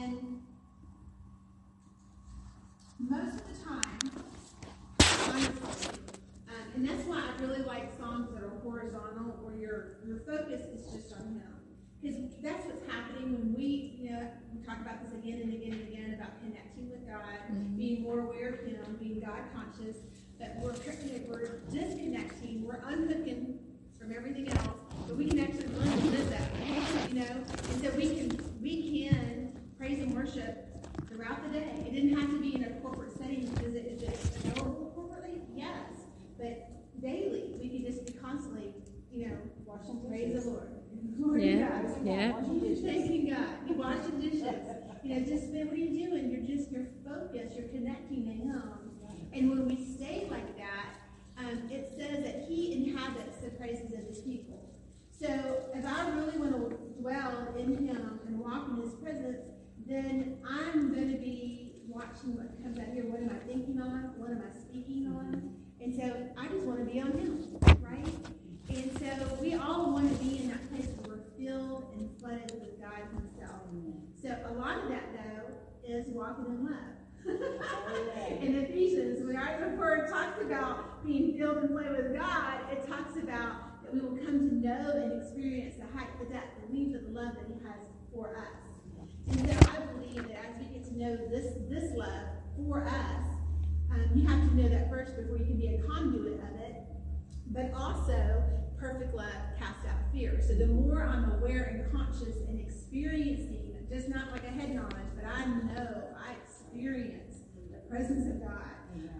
And most of the time, honestly, um, and that's why I really like songs that are horizontal, where your your focus is just on Him, because that's what's happening when we, you know, we talk about this again and again and again about connecting with God, being more aware of Him, being God conscious. That we're we're disconnecting, we're unhooking from everything else, but we can actually learn to live that, you know, and so we can we can praise and worship throughout the day. It didn't have to be in a corporate setting. Is it, is it available corporately? Yes. But daily, we can just be constantly, you know, washing praise the Lord. Lord Yeah, God. yeah. Thanking God. You washing dishes. You know, just what are you doing? You're just you're focused. You're connecting to Him. And when we stay like that, um, it says that He inhabits the praises of His people. So if I really want to dwell in Him and walk in His presence, then I'm going to be watching what comes out here. What am I thinking on? What am I speaking on? Mm-hmm. And so I just want to be on Him, right? And so we all want to be in that place where we're filled and flooded with God Himself. So a lot of that, though, is walking in love. in Ephesians, when our word talks about being filled and flooded with God, it talks about that we will come to know and experience the height, the depth, the length of the love that He has for us. And so I believe that as we get to know this this love for us, um, you have to know that first before you can be a conduit of it. But also, perfect love casts out fear. So the more I'm aware and conscious and experiencing, just not like a head knowledge, but I know, I experience the presence of God.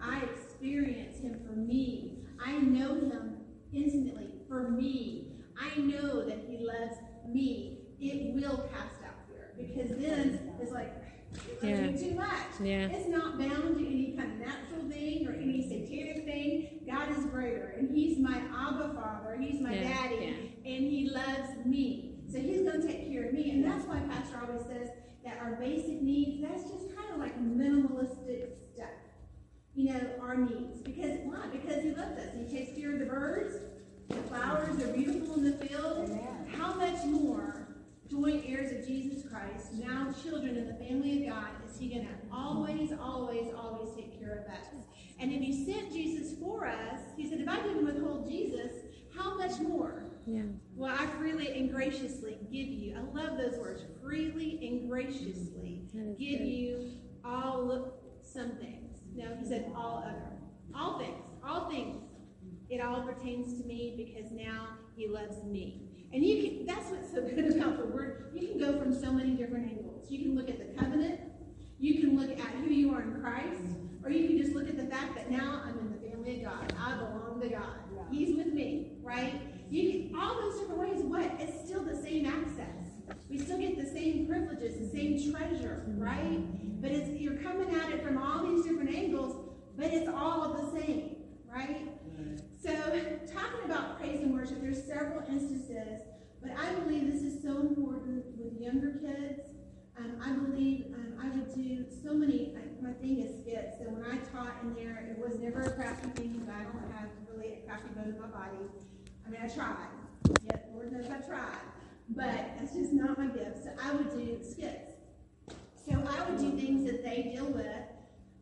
I experience Him for me. I know Him intimately for me. I know that He loves me. It will cast out fear because then it's like, it's Yeah. yeah. too much. Yeah. It's not bound to any kind of natural thing or any satanic thing. God is greater, and He's my Abba Father. He's my Yeah, daddy, and He loves me. So He's going to take care of me, and that's why Pastor always says that our basic needs. That's just kind of like minimalistic stuff. You know, our needs. Because why? Because He loves us. He takes care of the birds. The flowers are beautiful in the field. How much more joint heirs of Jesus Christ, now children in the family of God, is He going to always, always, always take care of us? And if He sent Jesus for us, He said, if I didn't withhold Jesus, how much more? Yeah. Well, I freely and graciously give you. I love those words. Freely and graciously give good. you all some things. No, he said all other. All things. All things. It all pertains to me because now he loves me. And you can that's what's so good about the word. You can go from so many different angles. You can look at the covenant, you can look at who you are in Christ, or you can just look at the fact that now I'm in the family of God. I belong to God. He's with me, right? You can all those different ways. What? It's still the same access. We still get the same privileges, the same treasure, right? But it's you're coming at it from all these different angles, but it's all the same, right? So, talking about praise and worship, there's several instances, but I believe this is so important with younger kids. Um, I believe um, I would do so many, my thing is skits, so when I taught in there, it was never a crafty thing, because I don't have really a crafty bone in my body. I mean, I tried. Yeah, Lord knows I tried. But that's just not my gift, so I would do skits. So I would do things that they deal with.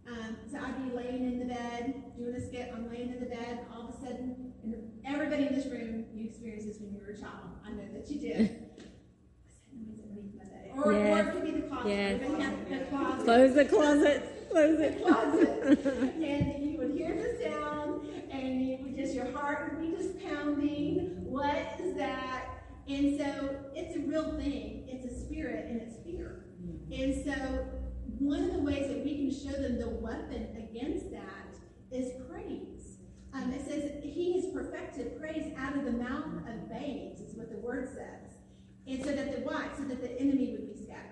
Um, so I'd be laying in the bed, doing a skit, I'm laying in the bed, and all of a sudden, and everybody in this room, you experienced this when you were a child. I know that you did. Somebody's underneath my bed. Or, or it could be the closet. Yes. The closet. Close the closet. Close The closet. and you would hear the sound, and you would just, your heart would be just pounding. What is that? And so it's a real thing. It's a spirit, and it's fear. Hmm. And so one of the ways that we can show them the weapon against that is praise. Um, it says he has perfected praise out of the mouth of babes, is what the word says. And so that the what? So that the enemy would be scattered.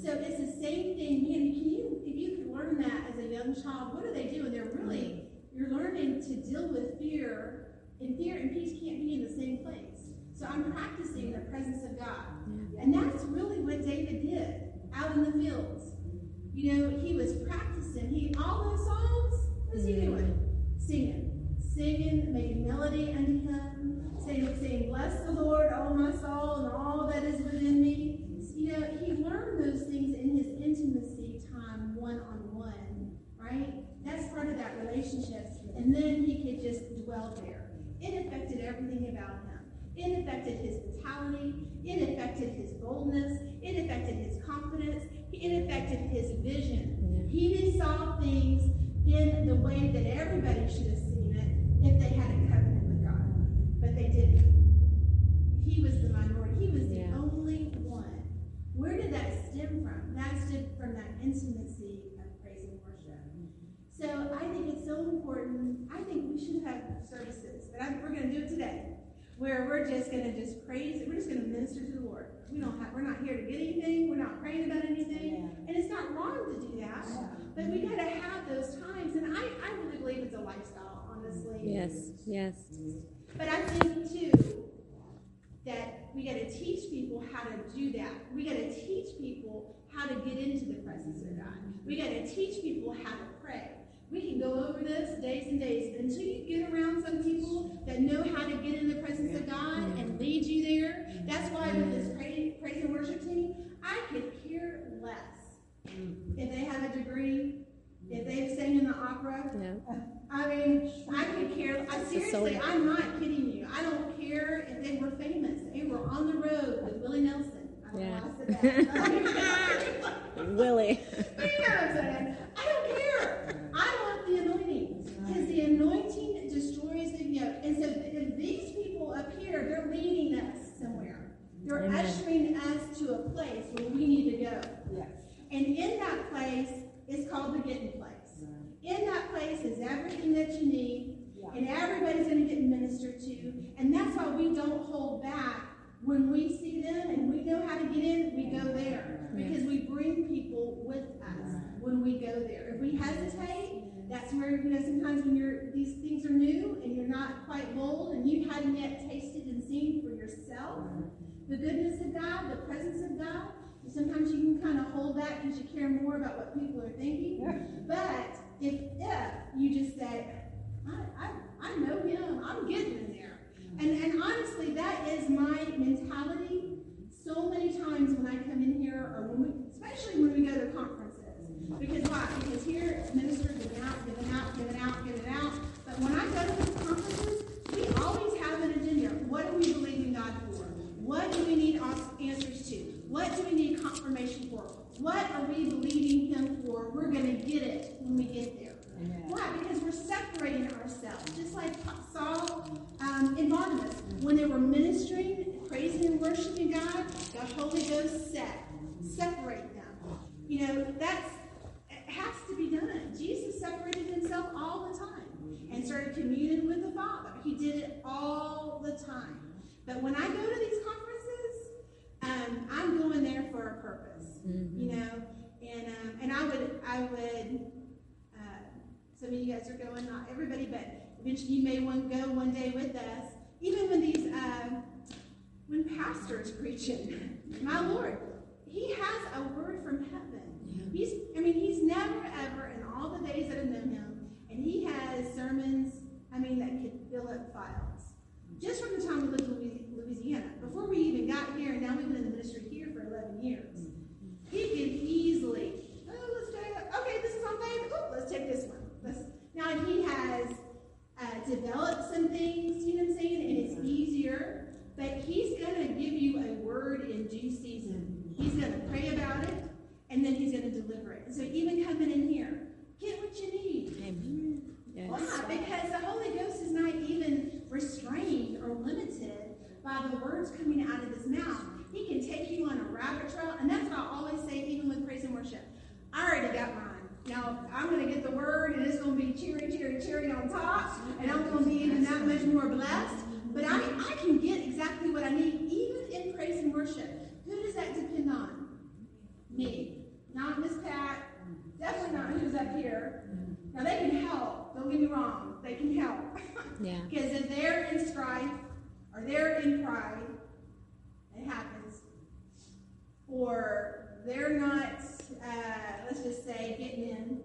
So it's the same thing. Man, can you if you could learn that as a young child, what are they doing? They're really you're learning to deal with fear, and fear and peace can't be in the same place. So I'm practicing the presence of God. And that's really what David did out in the fields. You know, he was practicing. He all those songs, What's he doing? Singing. Singing, making melody unto him, saying, saying, Bless the Lord, O my soul, and all that is within me. You know, he learned those things in his intimacy time, one on one, right? That's part of that relationship. And then he could just dwell there. It affected everything about him. It affected his vitality. It affected his boldness. It affected his confidence. It affected his vision. He saw things in the way that everybody should have seen it if they had a covenant with God, but they didn't. He was the minority. He was the Yeah. only one. Where did that stem from? That stemmed from that intimacy of praise and worship. So I think it's so important. I think we should have services, but I, we're going to do it today, where we're just going to just praise. We're just going to minister to the Lord. We don't have. We're not here to get anything. We're not praying about anything, and it's not wrong to do that. But we got to have those times, and I, I really believe it's a lifestyle, honestly. Yes, yes. But I think too that we got to teach people how to do that. We got to teach people how to get into the presence of God. We got to teach people how to pray. We can go over this days and days until you get around some people that know how to get in the presence of God and lead you there. That's why with this praise, praise and worship team, I could care less if they have a degree, if they've sang in the opera, Yeah. I mean, I could care. I seriously. I'm not kidding you. I don't care if they were famous. They were on the road with Willie Nelson. I don't Yeah. know why I said that. Willie. You know what I'm saying? I don't care. I want the anointing because the anointing destroys the yoke. And so, if these people up here, they're leading us somewhere. They're Amen. ushering us to a place where we need to go. Yes. And in that place is called the getting place. In that place is everything that you need, and everybody's going to get ministered to. And that's why we don't hold back when we see them and we know how to get in, we go there. Because we bring people with us when we go there. If we hesitate, that's where, you know, sometimes when you're, these things are new and you're not quite bold and you hadn't yet tasted and seen for yourself the goodness of God, the presence of God, sometimes you can kind of hold back because you care more about what people are thinking. But if, if you just say, I, I, I know him, I'm getting in there. And, and honestly, that is my mentality so many times when I come in here, or when we, especially when we go to conferences. Because why? Because here it's ministers giving out, giving out, giving out, giving out. But when I go to these conferences, we always have an agenda. What do we believe in God for? What do we need ans- answers to? What do we need confirmation for? What are we believing Him for? We're going to get it when we get there. Why? Because we're separating ourselves. Just like Saul um, and Barnabas, when they were ministering, praising and worshiping God, the Holy Ghost set, separate them. You know, that's, it has to be done. Jesus separated himself all the time and started communing with the Father. He did it all the time. But when I go to these conferences, um, I'm going there for a purpose, you know, and um, and I would I would uh, some of you guys are going, not everybody, but eventually you may want to go one day with us. Even when these um, when pastors preaching, my Lord, He has a word from heaven. He's I mean He's never ever in all the days that I've known Him, and He has sermons. I mean that could fill up files just from the time we lived in Louis- Louisiana, before we even got here, and now we've been in the ministry here for 11 years, he could easily, oh, let's go, okay, this is on faith, oh, let's take this one. Let's, now, he has uh, developed some things, you know what I'm saying, and it's easier, but he's going to give you a word in due season. He's going to pray about it, and then he's going to deliver it. So even coming in here, get what you need. Amen. Yes. Why? Because the Holy Ghost is not even restrained or limited by the words coming out of his mouth. He can take you on a rabbit trail, and that's what I always say, even with praise and worship. I already got mine. Now I'm going to get the word, and it's going to be cherry, cherry, cherry on top, and I'm going to be that much more blessed. But I, I can get exactly what I need, even in praise and worship. Who does that depend on? Me, not Miss Pat. Definitely not who's up here. Now they can help. Don't get me wrong. They can help. Yeah. Because if they're in strife or they're in pride, it happens. Or they're not, uh, let's just say, getting in.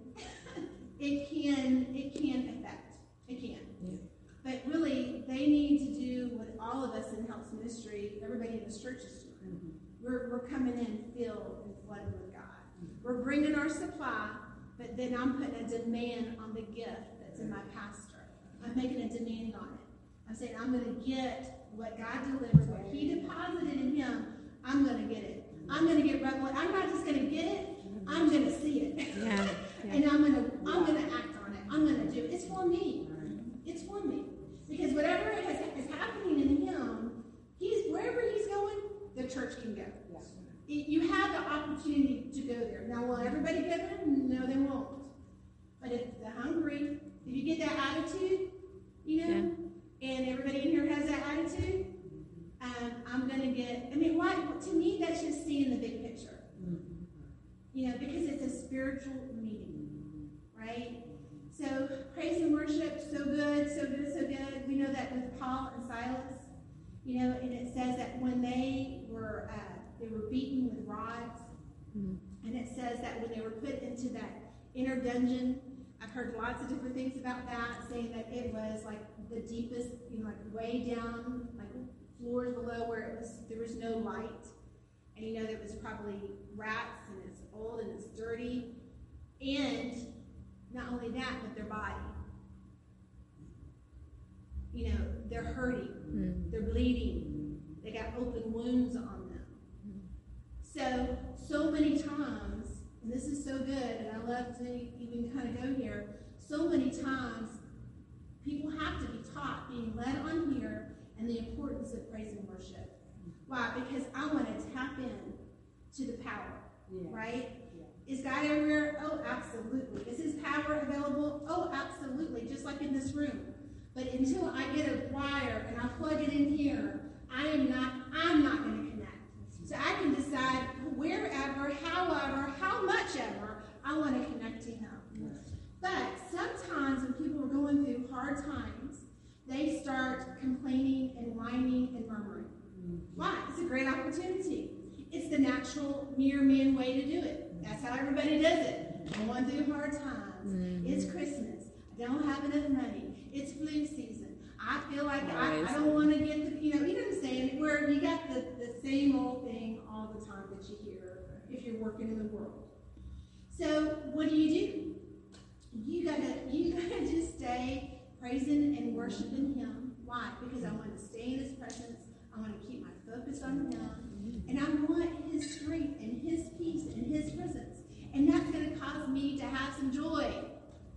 it can it can affect. It can. Yeah. But really, they need to do what all of us in health ministry, everybody in this church is doing. Mm-hmm. We're, we're coming in filled and flooded with God. Mm-hmm. We're bringing our supply, but then I'm putting a demand on the gift that's in my pastor. I'm making a demand on it. I'm saying I'm going to get what God delivered, what He deposited in him, I'm gonna get it. I'm gonna get revelation. I'm not just gonna get it. I'm gonna see it. Yeah. and I'm gonna I'm gonna act on it. I'm gonna do it. It's for me. It's for me. Because whatever has, is happening in him, he's wherever he's going, the church can go. It- You have the opportunity to go there. Now, will everybody go there? No, they won't. But if they're hungry, if you get that attitude, you know, and everybody in here has that attitude, um, I'm gonna get. I mean, why? To me, that's just seeing the big picture. You know, because it's a spiritual meeting, right? So praise and worship, so good, so good, so good. We know that with Paul and Silas, you know, and it says that when they were uh, they were beaten with rods, Mhm. and it says that when they were put into that inner dungeon, I've heard lots of different things about that, saying that it was like the deepest, you know, like way down, like floors below where it was there was no light, and you know there was probably rats and it's old and it's dirty, and not only that, but their body. You know, they're hurting, Mm. they're bleeding, they got open wounds on them. So, so many times, and this is so good, and I love to even kind of go here, so many times people have to be taught, being led on here, and the importance of praise and worship. Why? Because I want to tap in to the power, right? Is God everywhere? Oh, absolutely. Is His power available? Oh, absolutely. Just like in this room. But until I get a wire and I plug it in here, I am not. I'm not going to connect. So I can decide wherever, however, how much ever I want to connect to Him. But sometimes when people are going through hard times, they start complaining and whining and murmuring. Why? It's a great opportunity. It's the natural mere man way to do it. That's how everybody does it. Going through hard times. Mm-hmm. It's Christmas. I don't have enough money. It's flu season. I feel like I, I don't want to get the, you know, you know what I'm saying? Where you got the, the same old thing all the time that you hear if you're working in the world. So what do you do? You gotta, you gotta just stay praising and worshiping Him. Why? Because I want to stay in His presence. I want to keep my focus on Him, mm-hmm. and I want His strength and His peace and His presence. And that's going to cause me to have some joy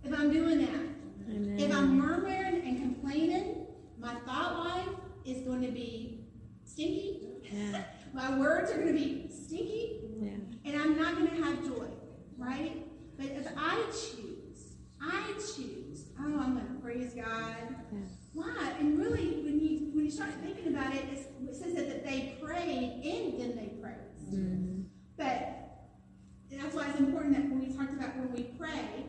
if I'm doing that. Amen. If I'm murmuring and complaining, my thought life is going to be stinky. Yeah. My words are going to be stinky Yeah. and I'm not going to have joy, right? But if I choose, I choose. Oh, I'm going to praise God. Yeah. Why? And really, when you when you start thinking about it, it says that, that they prayed and then they praised. Mhm. But that's why it's important that when we talked about when we pray,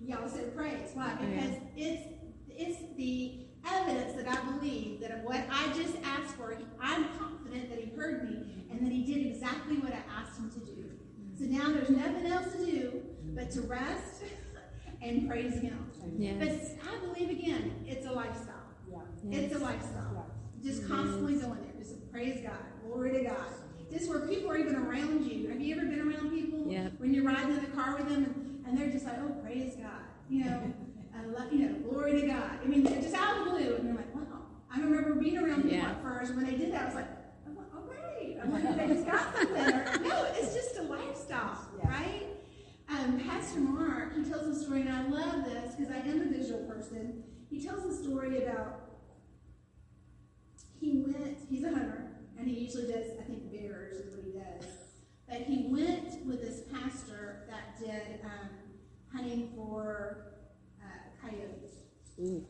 we also praise. Why? Because it's it's the evidence that I believe that of what I just asked for, I'm confident that He heard me and that He did exactly what I asked Him to do. So now there's nothing else to do but to rest and praise Him. But I believe again, it's a lifestyle. Yes. It's a lifestyle. Just constantly going there. Just praise God. Glory to God. Just where people are even around you. Have you ever been around people Yep. when you're riding in the car with them and, and they're just like, oh, praise God. You know, I love, you know, glory to God. I mean, just out of the blue. And you're like, wow. I remember being around people Yeah. at first. When they did that, I was like, oh, great. I'm like, they just got something. Or, no, it's just a lifestyle, Yeah. right? Um, Pastor Mark, he tells a story, and I love this because I am a visual person. He tells a story about he went, he's a hunter, and he usually does, I think, bears is what he does. But he went with this pastor that did um, hunting for uh, coyotes. Ooh.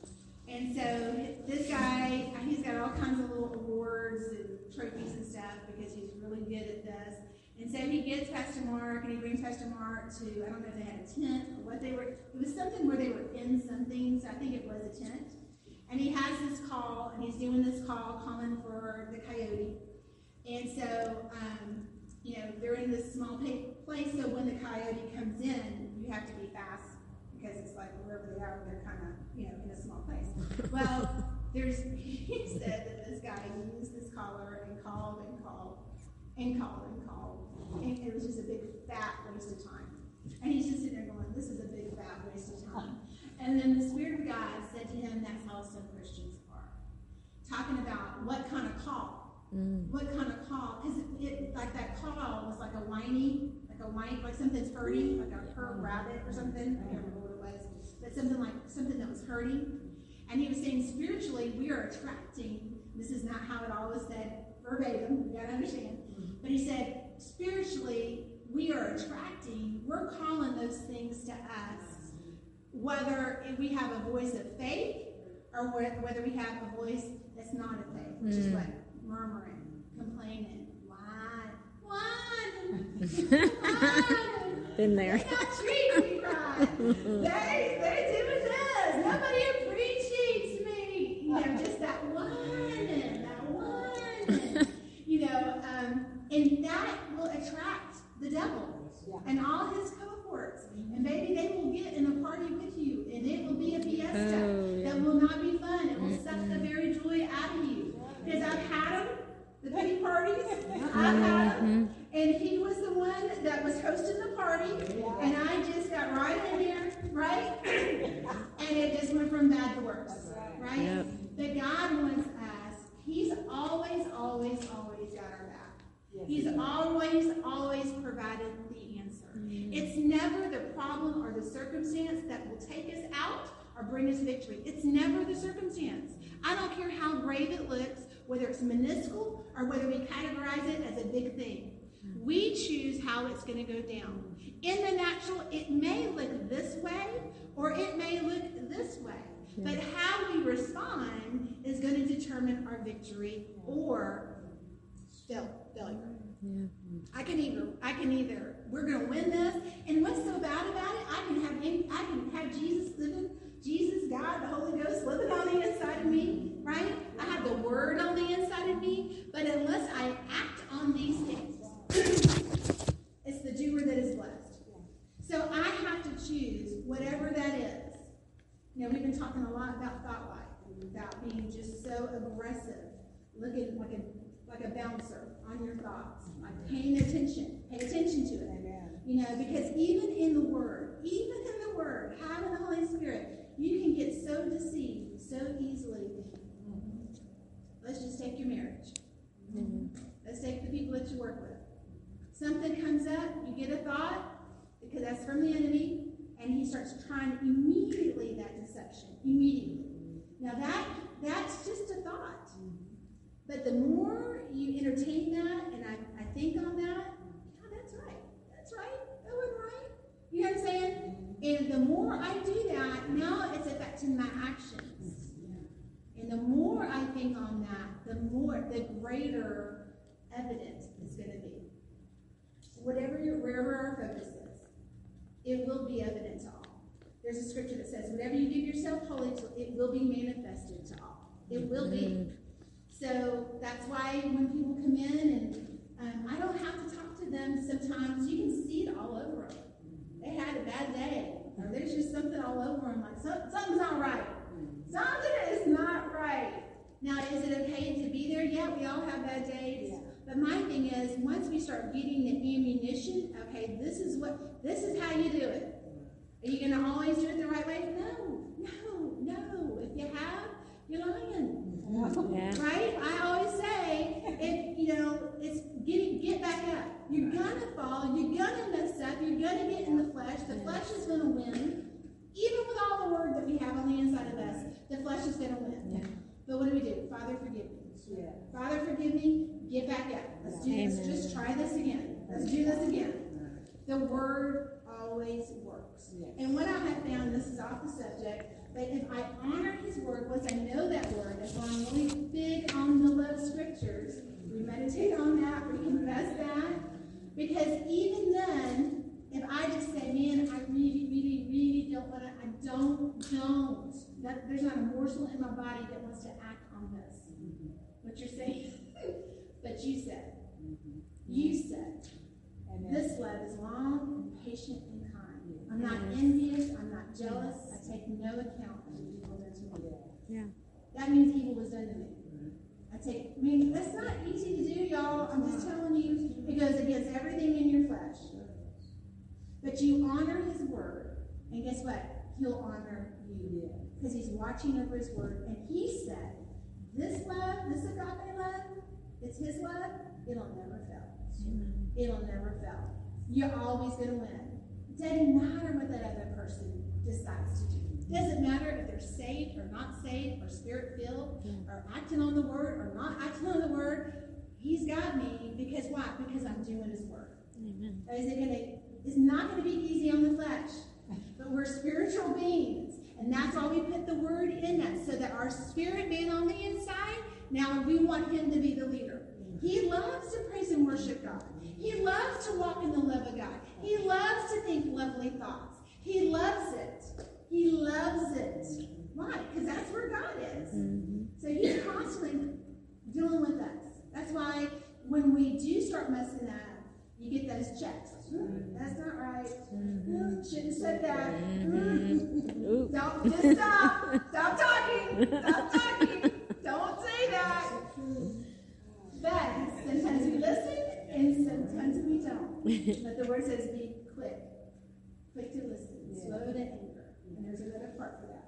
And so this guy, uh, he's got all kinds of little awards and trophies and stuff because he's really good at this. And so he gets Pastor Mark and he brings Pastor Mark to, I don't know if they had a tent or what they were, it was something where they were in something, so I think it was a tent. And he has this call and he's doing this call, calling for the coyote. And so, um, you know, they're in this small place, so when the coyote comes in, you have to be fast because it's like wherever they are, they're kind of, you know, in a small place. Well, there's, he said that this guy used this collar and called and called and called and called. And it was just a big fat waste of time. And he's just sitting there going, this is a big fat waste of time. And then the Spirit of God said to him, that's how some Christians are. talking about what kind of call, Mm. what kind of call, because it, it, like that call was like a whiny, like a whine, like something's hurting, like a hurt rabbit or something, I can't remember what it was, but something like, something that was hurting. And he was saying spiritually, we are attracting, this is not how it all was said verbatim, you gotta understand. But he said, spiritually, we are attracting, we're calling those things to us, whether we have a voice of faith or whether we have a voice that's not a faith, which is Mm. what? Murmuring, complaining, whine, whine, whine. Been there. They're not treating me right. They, they're doing this. Nobody appreciates me. You know, just that one, that one. You know, um, and that will attract the devil and all his cohorts. And maybe they will get in a party with you, and it will be a fiesta Oh, yeah. that will not be fun. It will suck the very joy out of you. Because I've had them, the pity parties. I've had them. Mm-hmm. And he was the one that was hosting the party, and I just got right in there, right? And it just went from bad to worse, right? Yep. But God wants us, He's always, always, always got our back. He's always, always provided the answer. It's never the problem or the circumstance that will take us out or bring us victory. It's never the circumstance. I don't care how grave it looks, whether it's minuscule or whether we categorize it as a big thing. We choose how it's going to go down. In the natural, it may look this way or it may look this way. But how we respond is going to determine our victory or fail, failure. Yeah. I can either, I can either, we're gonna win this, and what's so bad about it? I can have, I can have Jesus living, Jesus, God, the Holy Ghost living on the inside of me, right? I have the Word on the inside of me, but unless I act on these things, it's the doer that is blessed. So I have to choose whatever that is. You know, we've been talking a lot about thought life, about being just so aggressive, looking like a like a bouncer on your thoughts, like paying attention, pay attention to it. You know, because even in the Word, even in the Word, having the Holy Spirit, you can get so deceived so easily. Let's just take your marriage. Let's take the people that you work with. Something comes up, you get a thought, because that's from the enemy, and he starts trying immediately that deception. Immediately. Now that that's just a thought. But the more you entertain that and I, I think on that, yeah, that's right. That's right. That was right. You know what I'm saying? And the more I do that, now it's affecting my actions. And the more I think on that, the more, the greater evidence is going to be. Whatever your, wherever our focus is, it will be evident to all. There's a scripture that says, whatever you give yourself wholly to, it will be manifested to all. It will be. Mm-hmm. So that's why when people come in and um, I don't have to talk to them sometimes, you can see it all over them. They had a bad day, or there's just something all over them, like "Some- something's not right. Something is not right. Now, is it okay to be there? Yeah, we all have bad days. But my thing is, once we start getting the ammunition, okay, this is what, this is how you do it. Are you going to always do it the right way? No, no, no. If you have, you're lying. Yeah. Right? I always say, if you know, it's getting get back up. You're gonna fall, you're gonna mess up, you're gonna get in the flesh. The flesh is gonna win. Even with all the word that we have on the inside of us, the flesh is gonna win. But what do we do? Father, forgive me. Father, forgive me. Get back up. Let's do this. Just try this again. Let's do this again. The word always works. And what I have found, this is off the subject, but if I honor his word, once I know that word, that's why I'm really big on the love scriptures. We meditate on that, we confess that. Because even then, if I just say, man, I really, really, really don't want to, I don't, don't. That, there's not a morsel in my body that wants to act on this. What you're saying? but you said, you said, this love is long and patient and kind. I'm not envious. I'm not jealous. Take no account of the evil done to me. Yeah. That means evil was done to me. I take, I mean, that's not easy to do, y'all. I'm just telling you, it goes against everything in your flesh. But you honor his word, and guess what? He'll honor you. Because he's watching over his word, and he said, this love, this agape love, it's his love, it'll never fail. It'll never fail. You're always gonna win. It doesn't matter what that other person decides to do. Doesn't matter if they're saved or not saved or spirit filled mm. or acting on the word or not acting on the word. He's got me because why? Because I'm doing his work. Amen. Is it gonna? It's not gonna be easy on the flesh, but we're spiritual beings, and that's why we put the word in us, so that our spirit man on the inside. Now we want him to be the leader. He loves to praise and worship God. He loves to walk in the love of God. He loves to think lovely thoughts. He loves it. He loves it. Why? Because that's where God is. So he's constantly dealing with us. That's why when we do start messing up, you get those checks. "Hmm, That's not right. Hmm, Shouldn't have said that. Hmm, Don't just stop. Stop talking. Stop talking. Don't say that. But sometimes we listen and sometimes we don't. But the word says be quick. Quick to listen. Slow to anger. There's another part for that.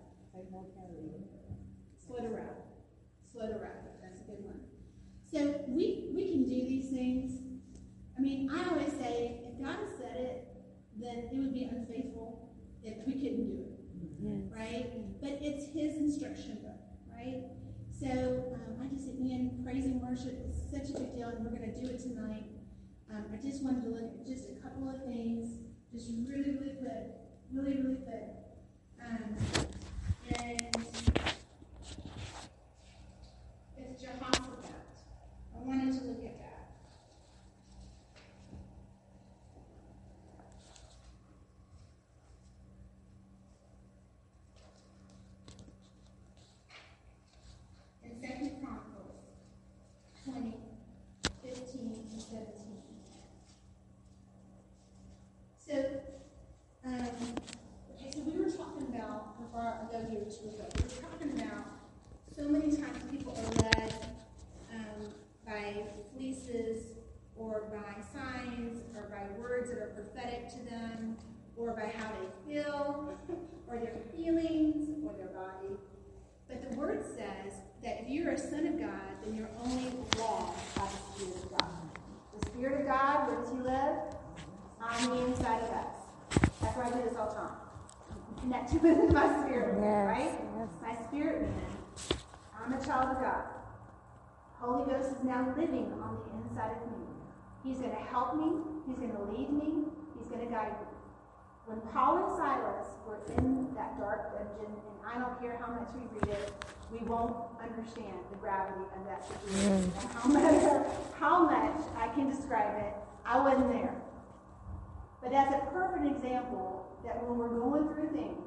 Slow to wrath. Slow to wrath. That's a good one. So we we can do these things. I mean, I always say, if God has said it, then it would be unfaithful if we couldn't do it, Yes. right? But it's His instruction book, right? So um, I just man, praise and worship is such a big deal, and we're going to do it tonight. Um, I just wanted to look at just a couple of things, just really, really quick, really, really quick. Um, and it's Jehoshaphat. I wanted to look at that. In Second Chronicles 20, 15, and 17. So, um, okay, so we were talking about, before I go here to ago, we were talking about so many times people are led um, by fleeces or by signs or by words that are prophetic to them or by how they feel or their feelings or their body. But the word says that if you're a son of God, then you're only walked by the Spirit of God. The Spirit of God, where does He live? On the inside of us. That's why I do this all the time. Connect with my spirit, right? yes. My spirit man. I'm a child of God. Holy Ghost is now living on the inside of me. He's going to help me. He's going to lead me. He's going to guide me. When Paul and Silas were in that dark dungeon, and I don't care how much we read it, we won't understand the gravity of that situation. How much, how much I can describe it, I wasn't there. But that's a perfect example that when we're going through things,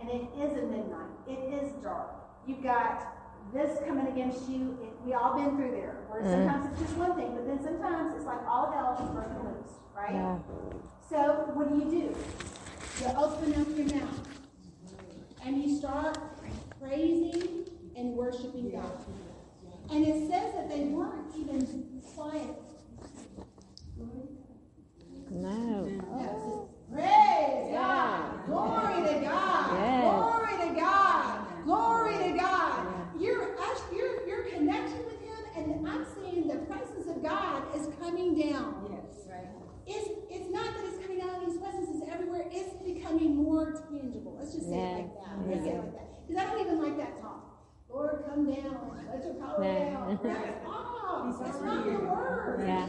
and it is a midnight, it is dark, you've got this coming against you, it, we all been through there, where mm. sometimes it's just one thing, but then sometimes it's like all hell is broken loose, right? Yeah. So what do you do? You open up your mouth and you start praising and worshiping God. And it says that they weren't even quiet. No. No, Praise God. Glory to God. Yes. Glory to God. Glory to God. You're, us- you're, you're connecting with Him, and I'm saying the presence of God is coming down. Yes, right. It's, it's not that it's coming down, these presence is everywhere. It's becoming more tangible. Let's just say it like that. Let's say it like that. Because I don't even like that talk. Lord, come down. Let your power No. down. That's off. That's not the word. Yeah.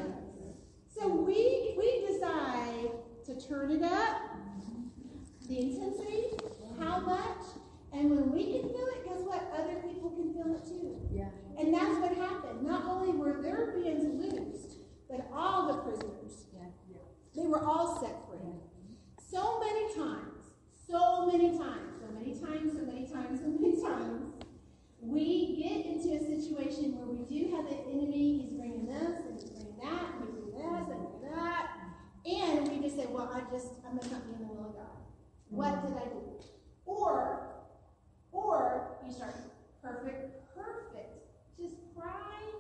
So we we decide to turn it up, the intensity, how much, and when we can feel it, guess what? Other people can feel it too. Yeah. And that's what happened. Not only were their bands loosed, but all the prisoners, Yeah. Yeah. they were all set free. So many times, so many times, so many times, so many times, so many times, we get into a situation where we do have the enemy, he's bringing this, and he's bringing that, and he's this, and that, and we just say, well, I just, I'm not in the will of God. What mm-hmm. did I do? Or, or you start perfect, perfect, just prime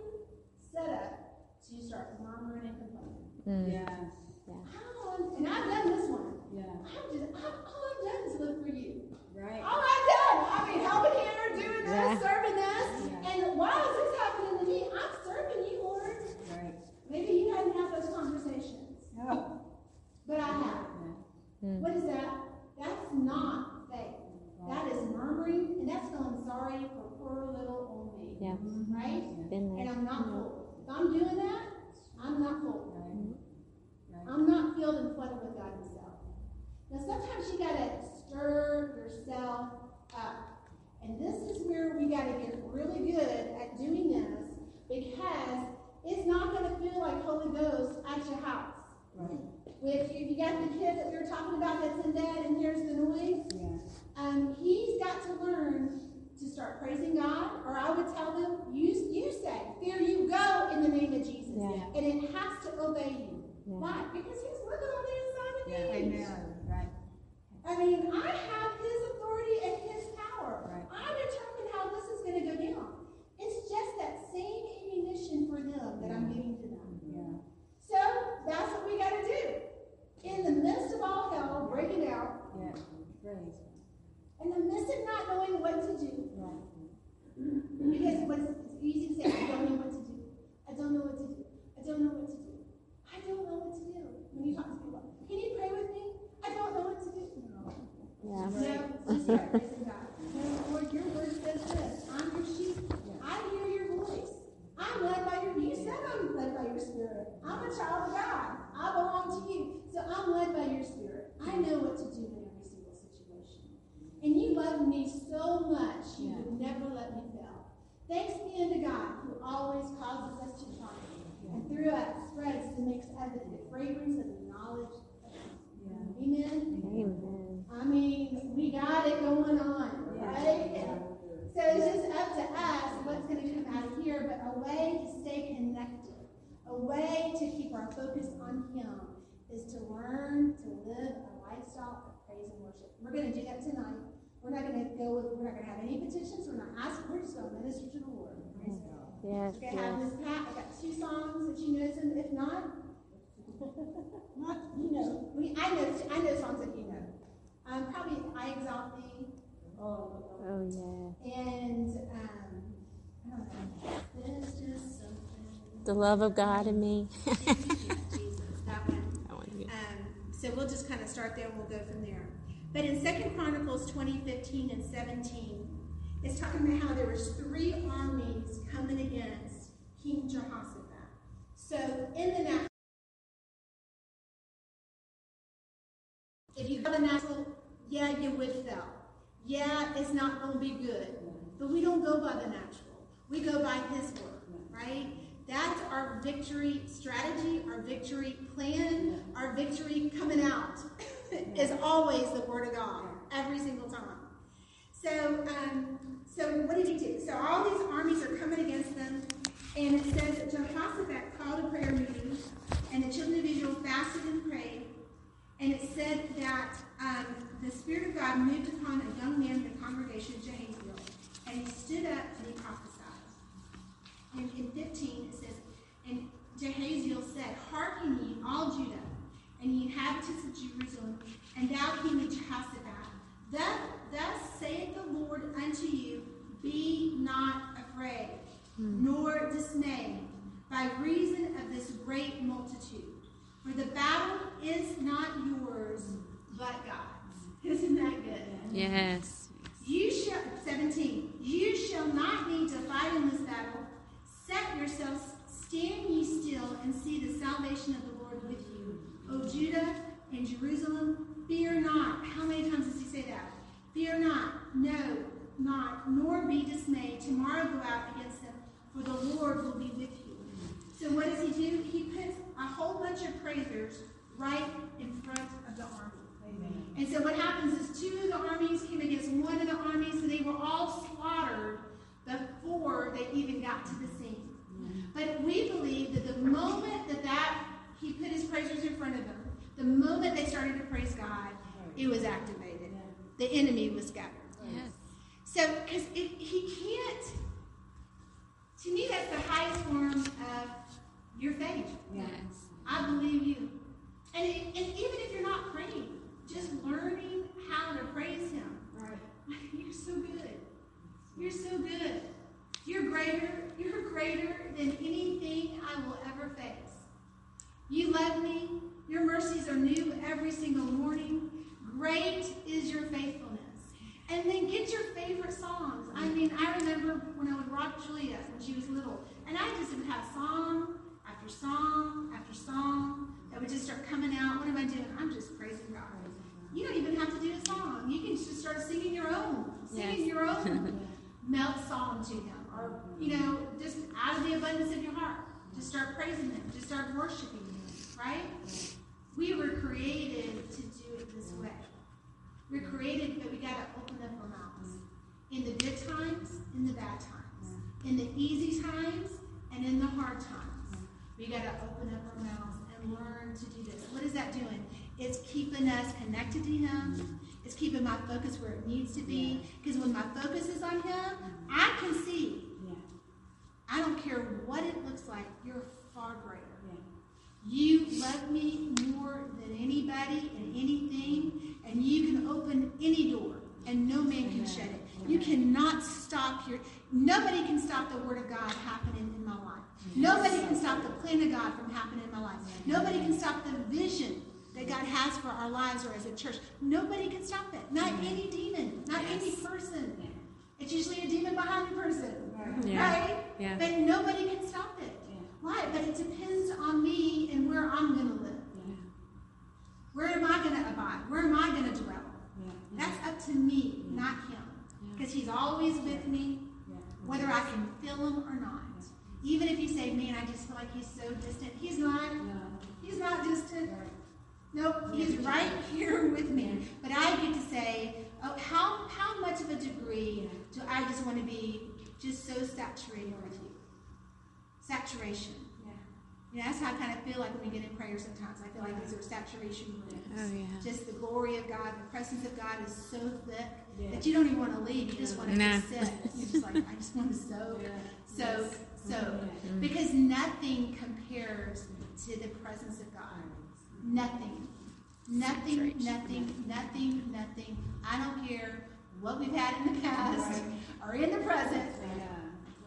setup to start murmuring and complaining. Mm. Yes. Yeah. And I've done this one. Yeah. I've just, I've, all I've done is look for you. Right. All I've done, I've been helping Hannah, doing this, yeah. serving this, yeah. and this is happening to me? I'm serving you, Lord. Right. Maybe you hadn't had those conversations. No. But I have. Mm. What is that? That's not faith. Oh that is murmuring, and that's feeling sorry for poor little old me. Yeah. Right? And I'm not full. If I'm doing that, I'm not full. Right? Mm-hmm. Right. I'm not filled and flooded with God Himself. Now, sometimes you got to stir yourself up. And this is where we got to get really good at doing this because it's not going to feel like Holy Ghost at your house. Right. Which, if you got the kid that we were talking about that's in bed and here's the noise, yeah. um, he's got to learn to start praising God, or I would tell them, you, you say, there you go in the name of Jesus. Yeah. And it has to obey you. Yeah. Why? Because he's living on the inside of Yeah. me. Amen. Right. I mean, I have his authority and his power. Right. I determine how this is going to go down. It's just that same ammunition for them that I'm giving to them. Yeah. So that's what we got to do. In the midst of all hell breaking out, Yeah. Praise. in the midst of not knowing what to do, Right. because what's it's easy to say, I don't know what to do. I don't know what to do. I don't know what to do. I don't know what to do. When you talk to people, can you pray with me? I don't know what to do. Yeah. No, just start praising God. Lord, your word says this. I'm your sheep. I hear your voice. I'm led by your, you said I'm led by your spirit. I'm a child of God. I belong to you. So I'm led by your spirit. I know what to do in every single situation. And you love me so much, you would never let me fail. Thanks be unto God, who always causes us to triumph. And through us spreads and makes evident the fragrance of the knowledge of God. Yeah. Amen. Amen. I mean, we got it going on, right? So it's just up to us what's going to come out of here, but a way to stay connected, a way to keep our focus on Him is to learn to live a lifestyle of praise and worship. We're going to do that tonight. We're not going to go with, we're not going to have any petitions. We're not asking. We're just going to the Lord. Praise God. Yes, We're going have. Miss Pat. I got two songs that she knows, and if not, not you know. We, I know, I know songs that you know. Um, probably I exalt thee. Oh. Oh, yeah. And um, I don't know. There's just something. The love of God in me. Jesus, that one. I want to Um, so we'll just kind of start there and we'll go from there. But in Second Chronicles 20, 15, and 17, it's talking about how there was three armies coming against King Jehoshaphat. So in the natural, if you have a natural, yeah, you would fail. Yeah, it's not going to be good. But we don't go by the natural. We go by His word, right? That's our victory strategy, our victory plan, our victory coming out is always the word of God, every single time. So, um, so what did he do? So all these armies are coming against them, and it says that Jehoshaphat called a prayer meeting, and the children of Israel fasted and prayed, and it said that um, the Spirit of God moved upon a young man in the congregation, Jahaziel, and he stood up and he prophesied. And in 15 it says, And Jahaziel said, Hearken ye, all Judah, and ye inhabitants of Jerusalem, and thou king Jehoshaphat, thus, thus saith the Lord unto you, Be not afraid, hmm. nor dismayed, by reason of this great multitude. For the battle is not yours, but God's. Isn't that good? Yes. You shall, 17, you shall not need to fight in this battle. Set yourselves, stand ye still, and see the salvation of the Lord with you. O Judah and Jerusalem, fear not. How many times does he say that? Fear not, no, not, nor be dismayed. Tomorrow go out against them, for the Lord will be with you. So what does he do? He puts a whole bunch of praisers right in front of the army. Amen. And so what happens is two of the armies came against one of the armies, so they were all slaughtered before they even got to the scene. Mm-hmm. But we believe that the moment that that he put his praisers in front of them, the moment they started to praise God, it was activated. The enemy was scattered. Yes. So, because he can't, to me, that's the highest form of your faith. Yes. I believe you. And, it, and even if you're not praying, just learning how to praise Him. Right. You're so good. You're so good. You're greater. You're greater than anything I will ever face. You love me. Your mercies are new every single morning. Great is your faithfulness. And then get your favorite songs. I mean, I remember when I would rock Julia when she was little, and I just would have song after song after song that would just start coming out. One of my start praising Him. Just start worshiping Him, right? We were created to do it this way. We're created, but we got to open up our mouths. In the good times, in the bad times. In the easy times, and in the hard times. We got to open up our mouths and learn to do this. What is that doing? It's keeping us connected to Him. It's keeping my focus where it needs to be. Because when my focus is on Him, I can see. Yeah. I don't care what it looks like, you're far greater. Yeah. You love me more than anybody and anything, and you can open any door, and no man can shut it. You cannot stop your. Nobody can stop the word of God happening in my life. Nobody can stop the plan of God from happening in my life. Nobody can stop the vision that God has for our lives or as a church. Nobody can stop it. Not any demon, not any person. It's usually a demon behind the person, Yeah. right? Yeah. But nobody can stop it. Yeah. Why? But it depends on me and where I'm going to live. Where am I going to abide? Where am I going to dwell? That's up to me, not him. Because he's always with me, whether I can feel him or not. Even if you say, man, I just feel like he's so distant. He's not. He's not distant. Nope, he's right here with me. But I get to say, Oh, how, how much of a degree do I just want to be just so saturated with you? Saturation. Yeah. You know, that's how I kind of feel like when we get in prayer sometimes. I feel like these are saturation rooms. Oh, yeah. Just the glory of God, the presence of God is so thick Yeah. that you don't even want to leave. You just want to No. just sit. You're just like, I just want to soak, Yeah. soak, soak. Yeah. Mm-hmm. Because nothing compares to the presence of God. Nothing. Nothing, nothing, nothing, nothing. I don't care what we've had in the past Right. or in the present. Yeah.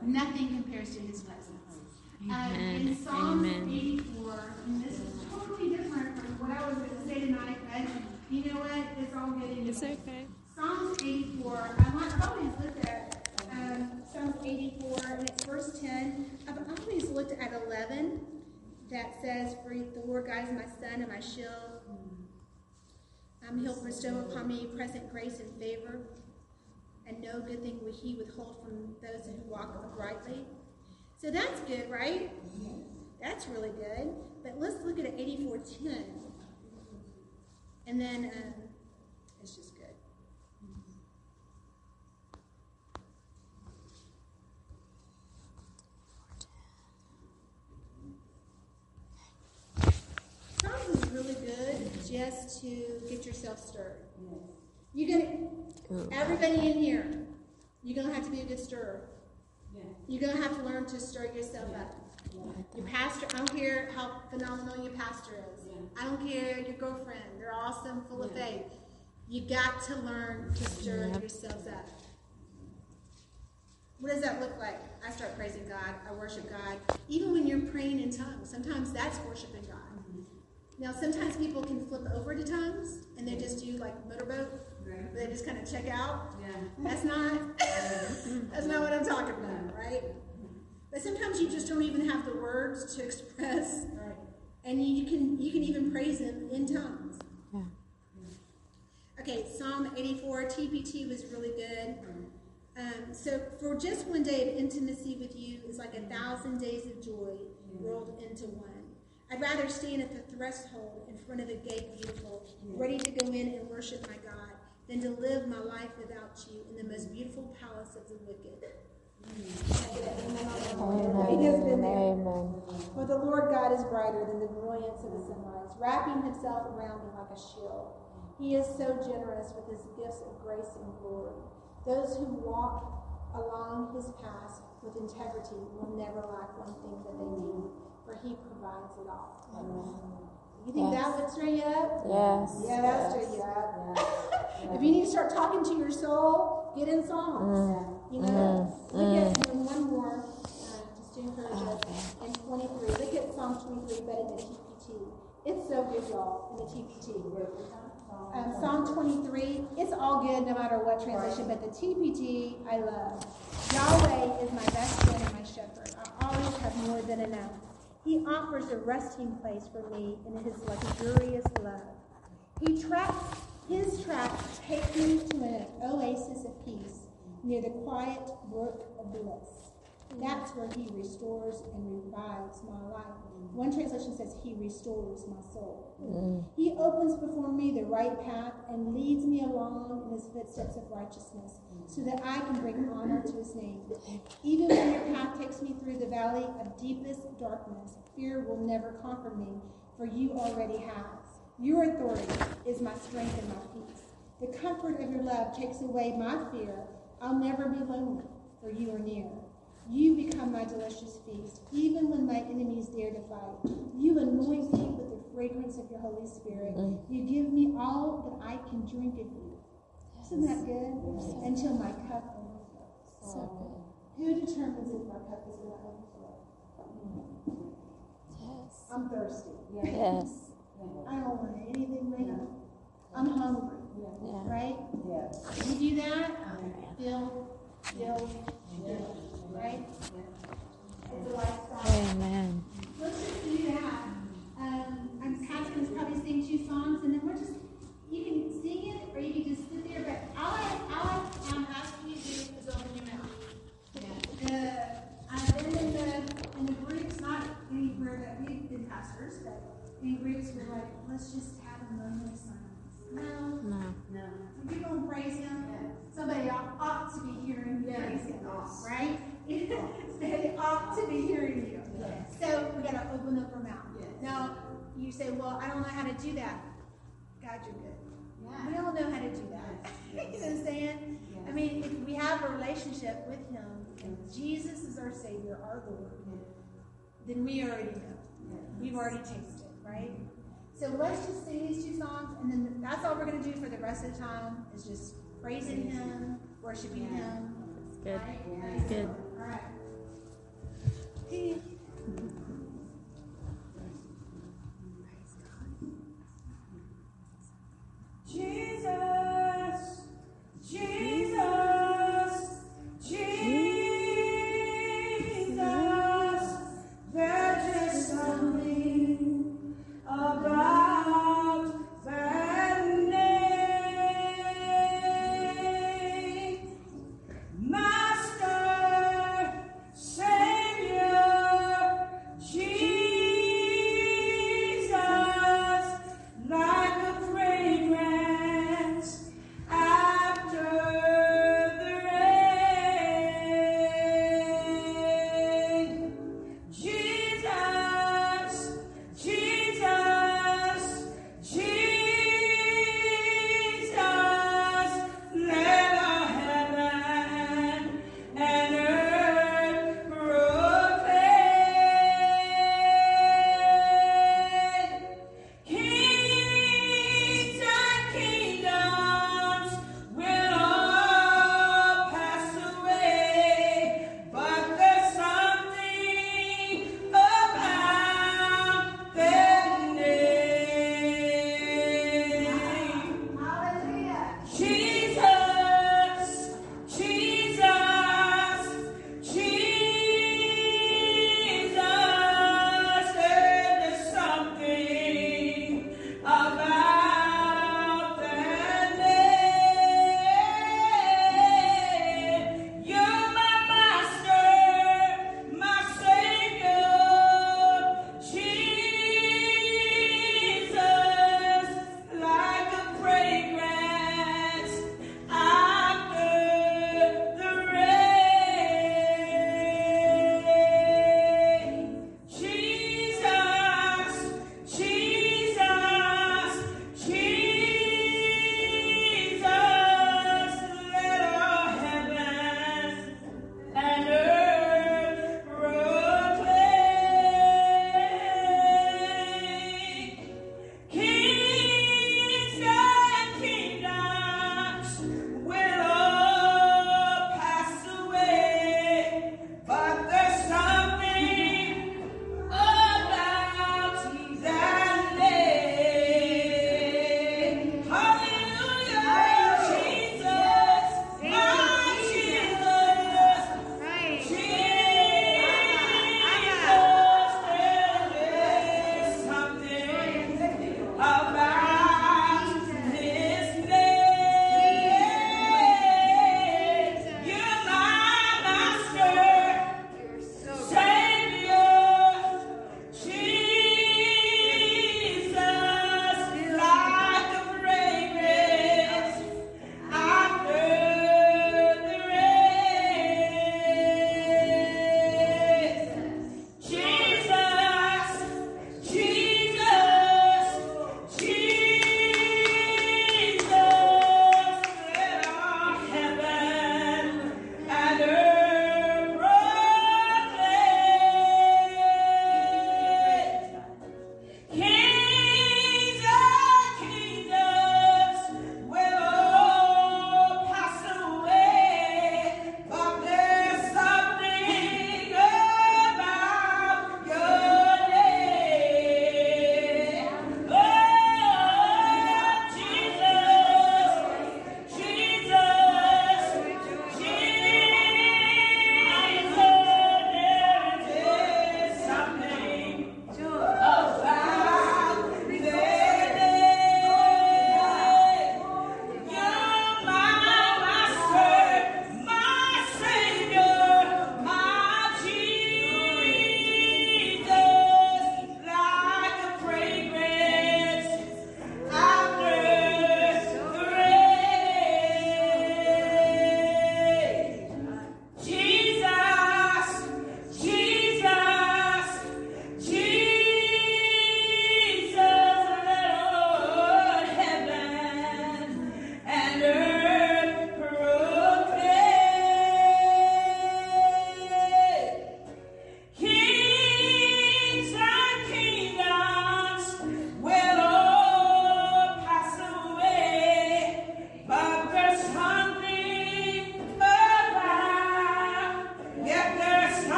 Nothing compares to his presence. Um, in Psalm Amen. 84, and this is totally different from what I was going to say tonight, but you know what? It's all good anyway. It's okay. Psalms 84, I want, I've always looked at um, Psalms 84, and it's verse 10. I've always looked at 11 that says, For the Lord God is my sun and my shield. Um, he'll bestow upon me present grace and favor, and no good thing will he withhold from those who walk uprightly. So that's good, right? That's really good. But let's look at 8410. And then um, it's just good. Is really good just to get yourself stirred. Yes. You're gonna Ooh. everybody in here, you're gonna have to be a good stirrer. You're gonna have to learn to stir yourself up. Your pastor, I don't care how phenomenal your pastor is. Yeah. I don't care your girlfriend, they're awesome, full of faith. You got to learn to stir Yep. yourselves up. What does that look like? I start praising God, I worship God. Even when you're praying in tongues, sometimes that's worshiping God. Now, sometimes people can flip over to tongues and they just do like motorboat, Right. they just kind of check out. Yeah. That's not that's not what I'm talking about, right? But sometimes you just don't even have the words to express, Right. and you can you can even praise Him in tongues. Yeah. Okay, Psalm 84 TPT was really good. Um, so for just one day of intimacy with you is like a thousand days of joy rolled into one. I'd rather stand at the threshold in front of the gate beautiful, ready to go in and worship my God, than to live my life without you in the most beautiful palace of the wicked. He has been there. Amen. For the Lord God is brighter than the brilliance of the sunrise, wrapping himself around me like a shield. He is so generous with his gifts of grace and glory. Those who walk along his path with integrity will never lack one thing that they need, for he provides it all. You think that Yes. would stir you up? Yes. Yeah, that'll stir you up. If you need to start talking to your soul, get in Psalms. You know, look at and one more, uh, just to encourage us. In 23, look at Psalm 23, but in the TPT. It's so good, y'all, in the TPT. Um, Psalm 23, it's all good no matter what translation, but the TPT I love. Yahweh is my best friend and my shepherd. I always have more than enough. He offers a resting place for me in his luxurious love. He tracks, his tracks take me to an oasis of peace near the quiet brook of bliss. That's where He restores and revives my life. One translation says He restores my soul. Mm. He opens before me the right path and leads me along in His footsteps of righteousness, so that I can bring honor to His name. Even when your path takes me through the valley of deepest darkness, fear will never conquer me, for you already have. Your authority is my strength and my peace. The comfort of your love takes away my fear. I'll never be lonely, for you are near. You become my delicious feast, even when my enemies dare to fight. You anoint me with the fragrance of your Holy Spirit. Mm. You give me all that I can drink of you. Isn't that good? Until my cup overflows. So Who determines if my cup is going to overflow? good. I'm thirsty. Yes. Yes. I don't want anything later. I'm hungry, Yeah. right? Yeah. You do that, fill, fill, fill, right? It's a lifestyle. Amen. Let's just do that. Um, I'm Patrick's probably sing two songs, and then we're just, you can sing it, or you can just sit there, but all I, all I, am asking you to do is open your mouth. The, I've been in the, in the groups, not anywhere that we've been pastors, but in groups, we're like, let's just have a moment of silence. No, No. No. if you're gonna praise him, somebody ought, ought to be hearing you praise him, right? They ought to be hearing you. So we gotta open up our mouth. Now, you say, well, I don't know how to do that. God, you're good. We all know how to do that. you know what I'm saying? I mean, if we have a relationship with him, and Jesus is our Savior, our Lord, then we already know. We've already tasted, right? So let's just sing these two songs, and then that's all we're going to do for the rest of the time is just praising Him, worshiping Him. It's good. Right? It's good. All right. Jesus,